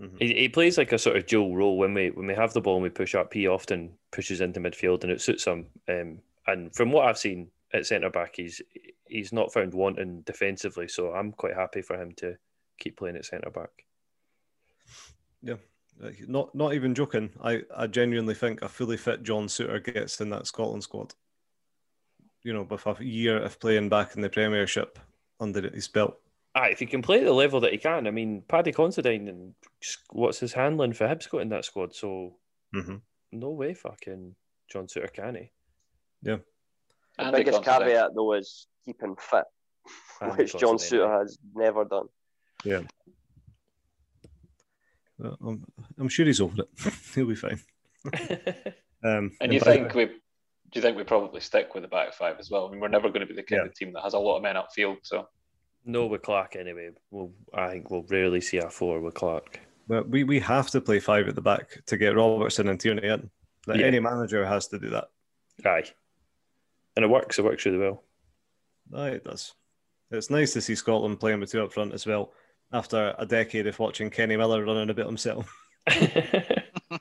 Speaker 1: Mhm.
Speaker 4: He, he plays like a sort of dual role when we when we have the ball and we push up. He often pushes into midfield and it suits him. Um, and from what I've seen at centre back, he's he's not found wanting defensively. So I'm quite happy for him to keep playing at centre back.
Speaker 1: Yeah, Not not even joking. I, I genuinely think a fully fit John Souttar gets in that Scotland squad. You know, with a year of playing back in the Premiership, under his belt.
Speaker 4: Aye, if he can play at the level that he can, I mean, Paddy Considine and what's his handling for Hibs got in that squad, so
Speaker 1: mm-hmm.
Speaker 4: no way fucking John Souttar can he?
Speaker 1: Yeah.
Speaker 3: The biggest caveat though is keeping fit, Andy which John Souttar has never done.
Speaker 1: Yeah. Well, I'm, I'm sure he's over it. He'll be fine.
Speaker 2: um, and you think we? Do you think we probably stick with the back five as well? I mean, we're never going to be the kind yeah. of team that has a lot of men upfield. So
Speaker 4: no, with Clarke anyway. We'll, I think we'll rarely see a four with Clarke.
Speaker 1: But we, we have to play five at the back to get Robertson and Tierney in. Like yeah. Any manager has to do that.
Speaker 4: Aye. And it works. It works really well.
Speaker 1: Aye, it does. It's nice to see Scotland playing with two up front as well after a decade of watching Kenny Miller running a bit himself.
Speaker 2: you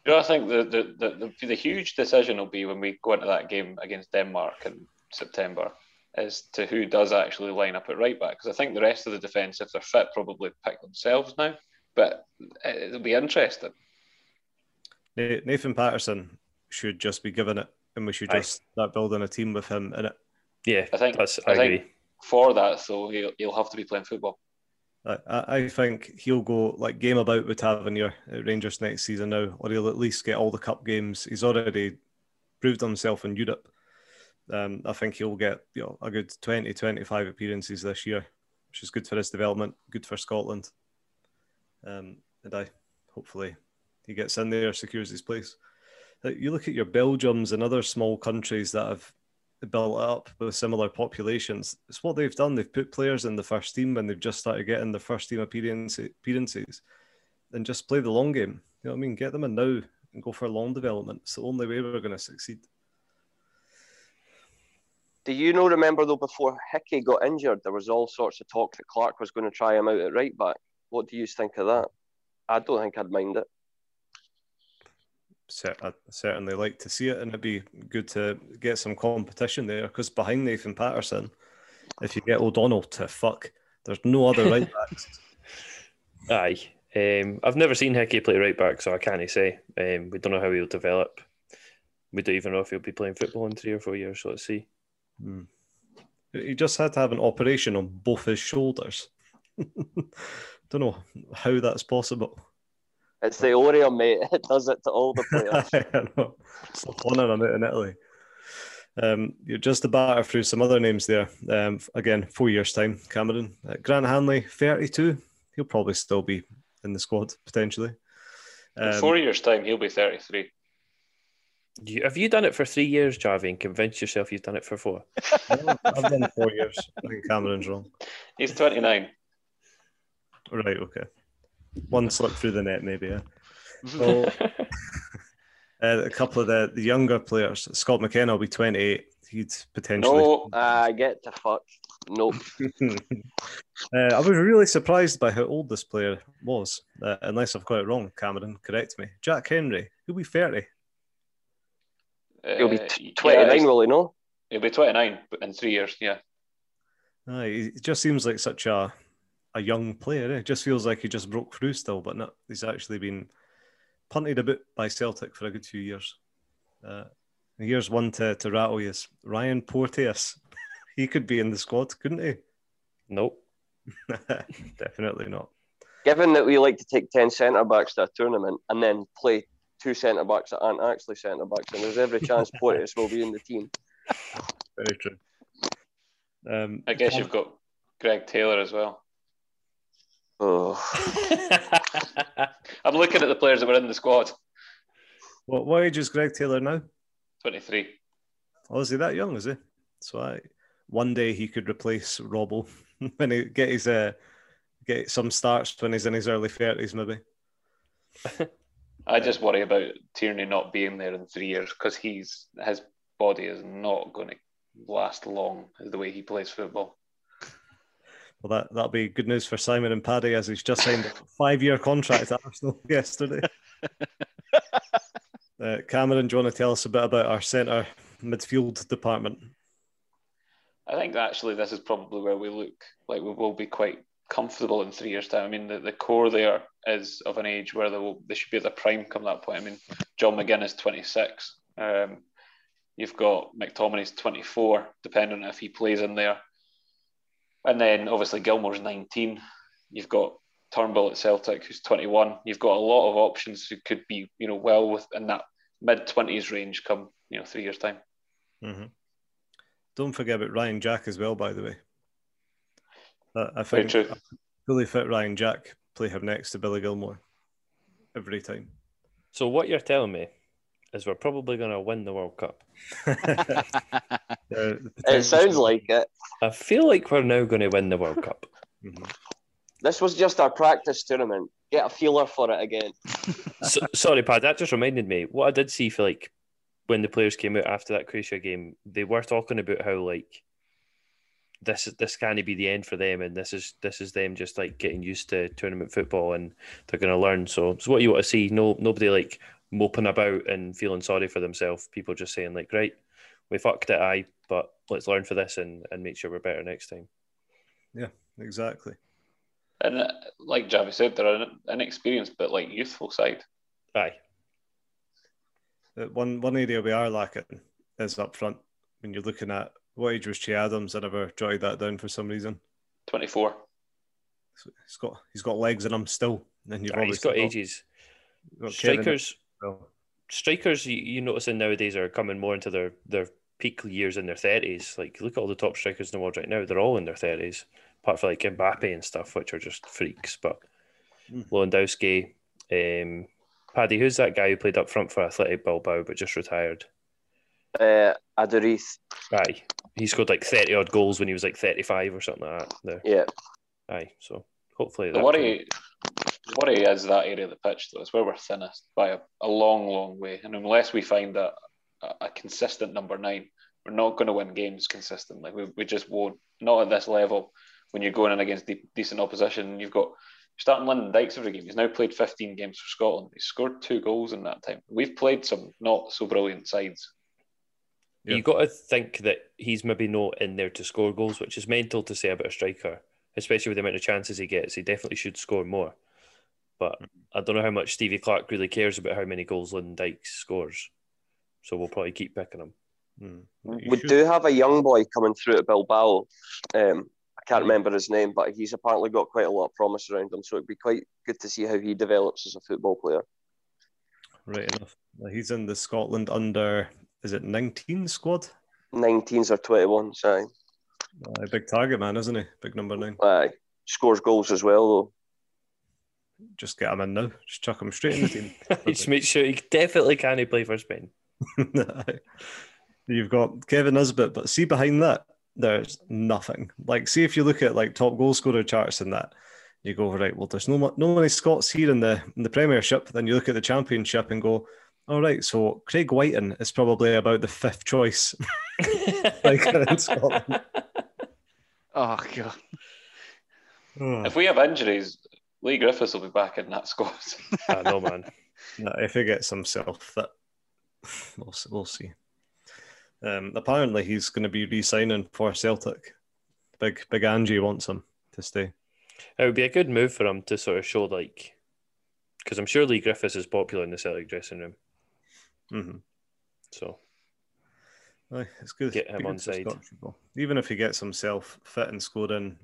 Speaker 2: know, I think the, the, the, the huge decision will be when we go into that game against Denmark in September as to who does actually line up at right back. Because I think the rest of the defence, if they're fit, probably pick themselves now. But eh, it'll be interesting.
Speaker 1: Nathan Patterson should just be given it, and we should just Aye. start building a team with him in it.
Speaker 4: Yeah, I think that's, I, I agree.
Speaker 2: for that, so he'll, he'll have to be playing football.
Speaker 1: I, I think he'll go like game about with Tavernier at Rangers next season now, or he'll at least get all the cup games. He's already proved himself in Europe. Um, I think he'll get you know a good 20, 25 appearances this year, which is good for his development, good for Scotland. Um, and I hopefully he gets in there, secures his place. You look at your Belgiums and other small countries that have built up with similar populations. It's what they've done. They've put players in the first team when they've just started getting the first team appearances and just play the long game. You know what I mean? Get them in now and go for long development. It's the only way we're going to succeed.
Speaker 3: Do you know, remember though, before Hickey got injured, there was all sorts of talk that Clarke was going to try him out at right back. What do you think of that? I don't think I'd mind it.
Speaker 1: I'd certainly like to see it, and it'd be good to get some competition there because behind Nathan Patterson, if you get O'Donnell to fuck, there's no other right backs.
Speaker 4: Aye. Um, I've never seen Hickey play right back, so I can't say. Um, we don't know how he'll develop. We don't even know if he'll be playing football in three or four years, so let's see.
Speaker 1: Hmm. He just had to have an operation on both his shoulders. Don't know how that's possible.
Speaker 3: It's the Oreo, mate. It does it to all the players.
Speaker 1: I know. It's fun on it in Italy. Um, you're just to batter through some other names there. Um, again, four years' time, Cameron. Uh, Grant Hanley, 32. He'll probably still be in the squad, potentially.
Speaker 2: Um, in four years' time, he'll be 33.
Speaker 4: You, have you done it for three years, Jarvie, and convinced yourself you've done it for four?
Speaker 1: I've done it four years. I think Cameron's wrong.
Speaker 2: He's 29.
Speaker 1: Right, okay. One slip through the net, maybe, yeah. So, uh, a couple of the, the younger players, Scott McKenna will be 28. He'd potentially.
Speaker 3: No, I uh, get the fuck. Nope.
Speaker 1: uh, I was really surprised by how old this player was, uh, unless I've got it wrong, Cameron. Correct me. Jack Hendry, he'll be 30.
Speaker 3: He'll be uh, t- 29, yeah, will he, no?
Speaker 2: He'll be 29 in three years, yeah.
Speaker 1: Uh, he just seems like such a a young player. Eh? It just feels like he just broke through still, but not, he's actually been punted a bit by Celtic for a good few years. Uh, here's one to, to rattle you Ryan Porteous. he could be in the squad, couldn't he?
Speaker 4: Nope.
Speaker 1: Definitely not.
Speaker 3: Given that we like to take 10 centre backs to a tournament and then play two centre backs that aren't actually centre backs, and there's every chance Porteous will be in the team.
Speaker 1: Very true.
Speaker 2: Um, I guess you've got Greg Taylor as well.
Speaker 3: Oh.
Speaker 2: I'm looking at the players that were in the squad.
Speaker 1: What, what age is Greg Taylor now?
Speaker 2: 23.
Speaker 1: Oh, is he that young, is he? So I, one day he could replace Robbo when he get his uh, get some starts when he's in his early 30s, maybe.
Speaker 2: I just worry about Tierney not being there in three years because he's his body is not going to last long the way he plays football.
Speaker 1: Well, that that'll be good news for Simon and Paddy as he's just signed a five-year contract at Arsenal yesterday. uh, Cameron, do you want to tell us a bit about our centre midfield department?
Speaker 2: I think actually this is probably where we look like we will be quite comfortable in three years' time. I mean, the, the core there is of an age where they, will, they should be at their prime come that point. I mean, John McGinn is 26. Um, you've got McTominay's 24, depending on if he plays in there. And then obviously Gilmour's 19. You've got Turnbull at Celtic, who's 21. You've got a lot of options who could be, you know, well within that mid 20s range come, you know, three years' time.
Speaker 1: Mm-hmm. Don't forget about Ryan Jack as well, by the way. Uh, I think fully fit Ryan Jack play him next to Billy Gilmour every time.
Speaker 4: So what you're telling me is we're probably going to win the World Cup.
Speaker 3: it sounds like it.
Speaker 4: I feel like we're now going to win the World Cup.
Speaker 3: Mm-hmm. This was just our practice tournament. Get a feeler for it again.
Speaker 4: so, sorry, Pad. That just reminded me. What I did see for like when the players came out after that Croatia game, they were talking about how like this is this can't be the end for them, and this is this is them just like getting used to tournament football, and they're going to learn. So it's what you want to see. No, nobody like moping about and feeling sorry for themselves. People just saying like, right, we fucked it, I, but let's learn for this and and make sure we're better next time.
Speaker 1: Yeah, exactly.
Speaker 2: And uh, like Javi said, they're an inexperienced but like youthful side.
Speaker 4: Aye.
Speaker 1: Uh, one one area we are lacking is up front. When you're looking at what age was Che Adams? I never jotted that down for some reason.
Speaker 2: Twenty four.
Speaker 1: So he's got he's got legs in him still.
Speaker 4: And you've Aye, he's got, got ages. Got strikers, strikers you, you noticing nowadays are coming more into their their peak years in their thirties. Like look at all the top strikers in the world right now; they're all in their thirties, apart from like Mbappe and stuff, which are just freaks. But mm. Lewandowski, um, Paddy, who's that guy who played up front for Athletic Bilbao but just retired?
Speaker 3: Uh, Aduriz.
Speaker 4: Aye, he scored like thirty odd goals when he was like thirty-five or something like that. There.
Speaker 3: Yeah.
Speaker 4: Aye, so hopefully.
Speaker 2: The worry, the worry is that area of the pitch though. It's where we're thinnest by a, a long, long way, and unless we find a, a consistent number nine, we're not going to win games consistently. We, we just won't. Not at this level. When you're going in against de- decent opposition, you've got starting Lyndon Dykes every game. He's now played 15 games for Scotland. He's scored two goals in that time. We've played some not so brilliant sides.
Speaker 4: Yeah. You got to think that he's maybe not in there to score goals, which is mental to say about a striker, especially with the amount of chances he gets. He definitely should score more. But I don't know how much Stevie Clarke really cares about how many goals Lyndon Dykes scores. So we'll probably keep picking him.
Speaker 3: Mm. We should. do have a young boy coming through at Bilbao. Um, I can't remember his name, but he's apparently got quite a lot of promise around him. So it'd be quite good to see how he develops as a football player.
Speaker 1: Right enough. He's in the Scotland under is it 19 squad?
Speaker 3: 19s or 21s, aye.
Speaker 1: Uh, big target man, isn't he? Big number nine.
Speaker 3: Aye. Scores goals as well, though.
Speaker 1: Just get him in now. Just chuck him straight in the team.
Speaker 4: Just make sure he definitely can he play for Spain.
Speaker 1: You've got Kevin Nisbet, but see behind that, there's nothing. Like, see if you look at like top goal scorer charts and that, you go right. Well, there's no no many Scots here in the in the Premiership. Then you look at the Championship and go, all right, so Craig Wighton is probably about the fifth choice, like in Scotland.
Speaker 5: Oh god!
Speaker 2: If we have injuries, Leigh Griffiths will be back in that squad.
Speaker 4: I know, man.
Speaker 1: No, if he gets himself that, we'll we'll see. Um, apparently, he's going to be re-signing for Celtic. Big Big Angie wants him to stay.
Speaker 4: It would be a good move for him to sort of show like, because I'm sure Leigh Griffiths is popular in the Celtic dressing room.
Speaker 1: Mm-hmm.
Speaker 4: So,
Speaker 1: Aye, it's good.
Speaker 4: To get him on side.
Speaker 1: Even if he gets himself fit and scored in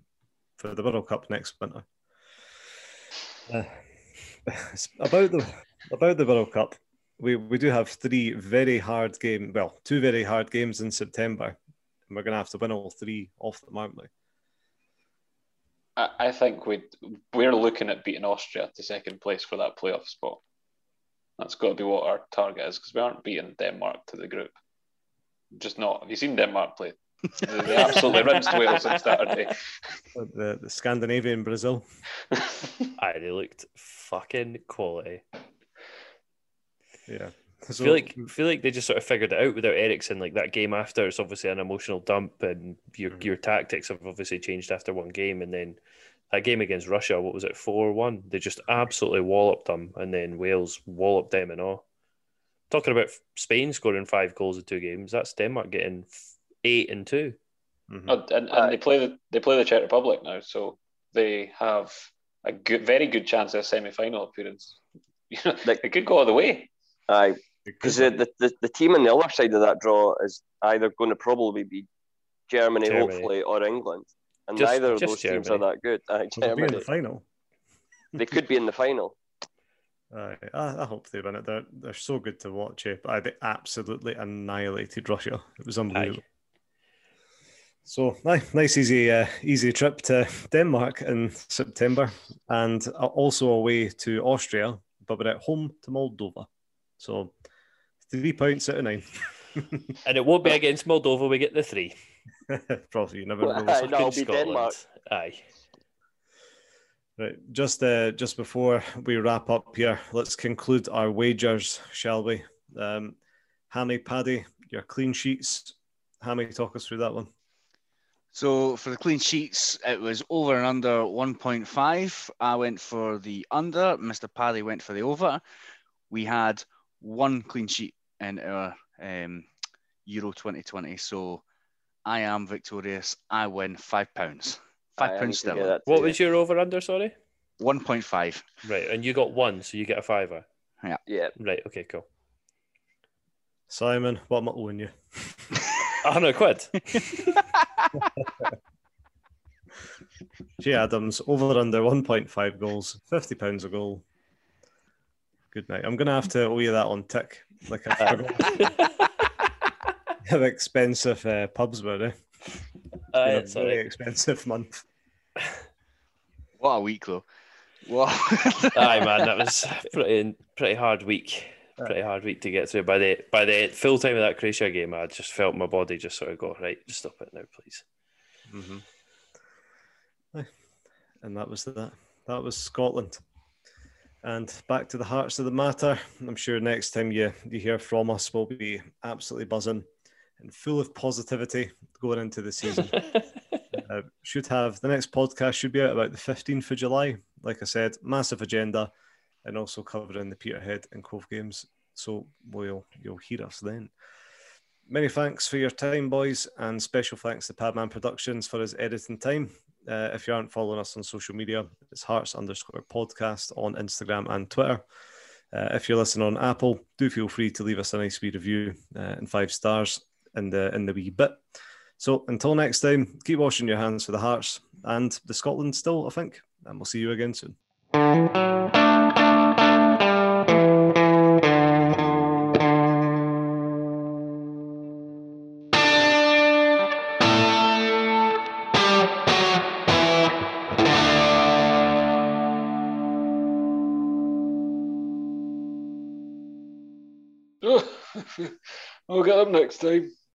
Speaker 1: for the World Cup next winter. Uh, about the about the World Cup, we, we do have three very hard game. Well, two very hard games in September, and we're going to have to win all three off them, aren't we?
Speaker 2: I, I think we we're looking at beating Austria to second place for that playoff spot. That's got to be what our target is because we aren't beating Denmark to the group. Just not. Have you seen Denmark play? they absolutely rinsed Wales on Saturday.
Speaker 1: The, the Scandinavian Brazil.
Speaker 4: Aye, they looked fucking quality.
Speaker 1: Yeah.
Speaker 4: So, I feel like I feel like they just sort of figured it out without Eriksen. Like that game after, it's obviously an emotional dump, and your mm-hmm. your tactics have obviously changed after one game, and then that game against Russia, what was it, 4 1? They just absolutely walloped them, and then Wales walloped them and all. Talking about Spain scoring five goals in two games, that's Denmark getting eight and 2
Speaker 2: mm-hmm. oh, and, and they play the they play the Czech Republic now, so they have a good, very good chance of a semi final appearance. they could go all the way.
Speaker 3: Aye, because the, the, the team on the other side of that draw is either going to probably be Germany, Germany. hopefully, or England and
Speaker 4: Just-
Speaker 3: neither of
Speaker 4: just
Speaker 3: those teams are that good. Aye,
Speaker 1: Will they be in the final?
Speaker 3: they could be in the final.
Speaker 1: Aye, I, I hope they win it. They're, they're so good to watch. Eh? But they absolutely annihilated Russia. It was unbelievable. So, nice, easy, uh, easy trip to Denmark in September, and uh, also away to Austria, but we're at home to Moldova. So, three points out of nine.
Speaker 4: And it won't be against Moldova. We get the three.
Speaker 1: Probably you never know.
Speaker 3: aye, no, it'll be Denmark.
Speaker 4: Aye.
Speaker 1: Right, just uh, just before we wrap up here, let's conclude our wagers, shall we? Um, Hammy, Paddy, your clean sheets. Hammy, talk us through that one.
Speaker 5: So for the clean sheets, it was over and under 1.5. I went for the under. Mr. Paddy went for the over. We had one clean sheet in our um, Euro 2020. So I am victorious. I win five pounds. Five
Speaker 3: I need
Speaker 5: pounds
Speaker 3: to
Speaker 5: sterling.
Speaker 4: What was your over under? Sorry.
Speaker 5: 1.5.
Speaker 4: Right, and you got one, so you get a fiver.
Speaker 3: Yeah. Yeah.
Speaker 4: Right. Okay. Cool.
Speaker 1: Simon, what am I owing you?
Speaker 4: A hundred quid.
Speaker 1: Che Adams, over under 1.5 goals, 50 pounds a goal. Good night. I'm going to have to owe you that on tick. Like I forgot expensive uh, pubs were. Eh?
Speaker 4: Aye,
Speaker 1: Been a very expensive month.
Speaker 5: What a week, though. What?
Speaker 4: Aye, man, that was pretty pretty hard week. Pretty hard week to get through. By the by the full time of that Croatia game, I just felt my body just sort of go right. Stop it now, please.
Speaker 1: Mm-hmm. And that was that. That was Scotland. And back to the hearts of the matter. I'm sure next time you, you hear from us, we'll be absolutely buzzing and full of positivity going into the season. uh, should have the next podcast should be out about the 15th of July. Like I said, massive agenda and also covering the Peterhead and Cove games. So we'll, you'll hear us then. Many thanks for your time, boys, and special thanks to Padman Productions for his editing time. Uh, if you aren't following us on social media, it's hearts underscore podcast on Instagram and Twitter. Uh, if you're listening on Apple, do feel free to leave us a nice wee review uh, and five stars in the in the wee bit. So until next time, keep washing your hands for the Hearts and the Scotland still, I think, and we'll see you again soon.
Speaker 2: we'll get them next time.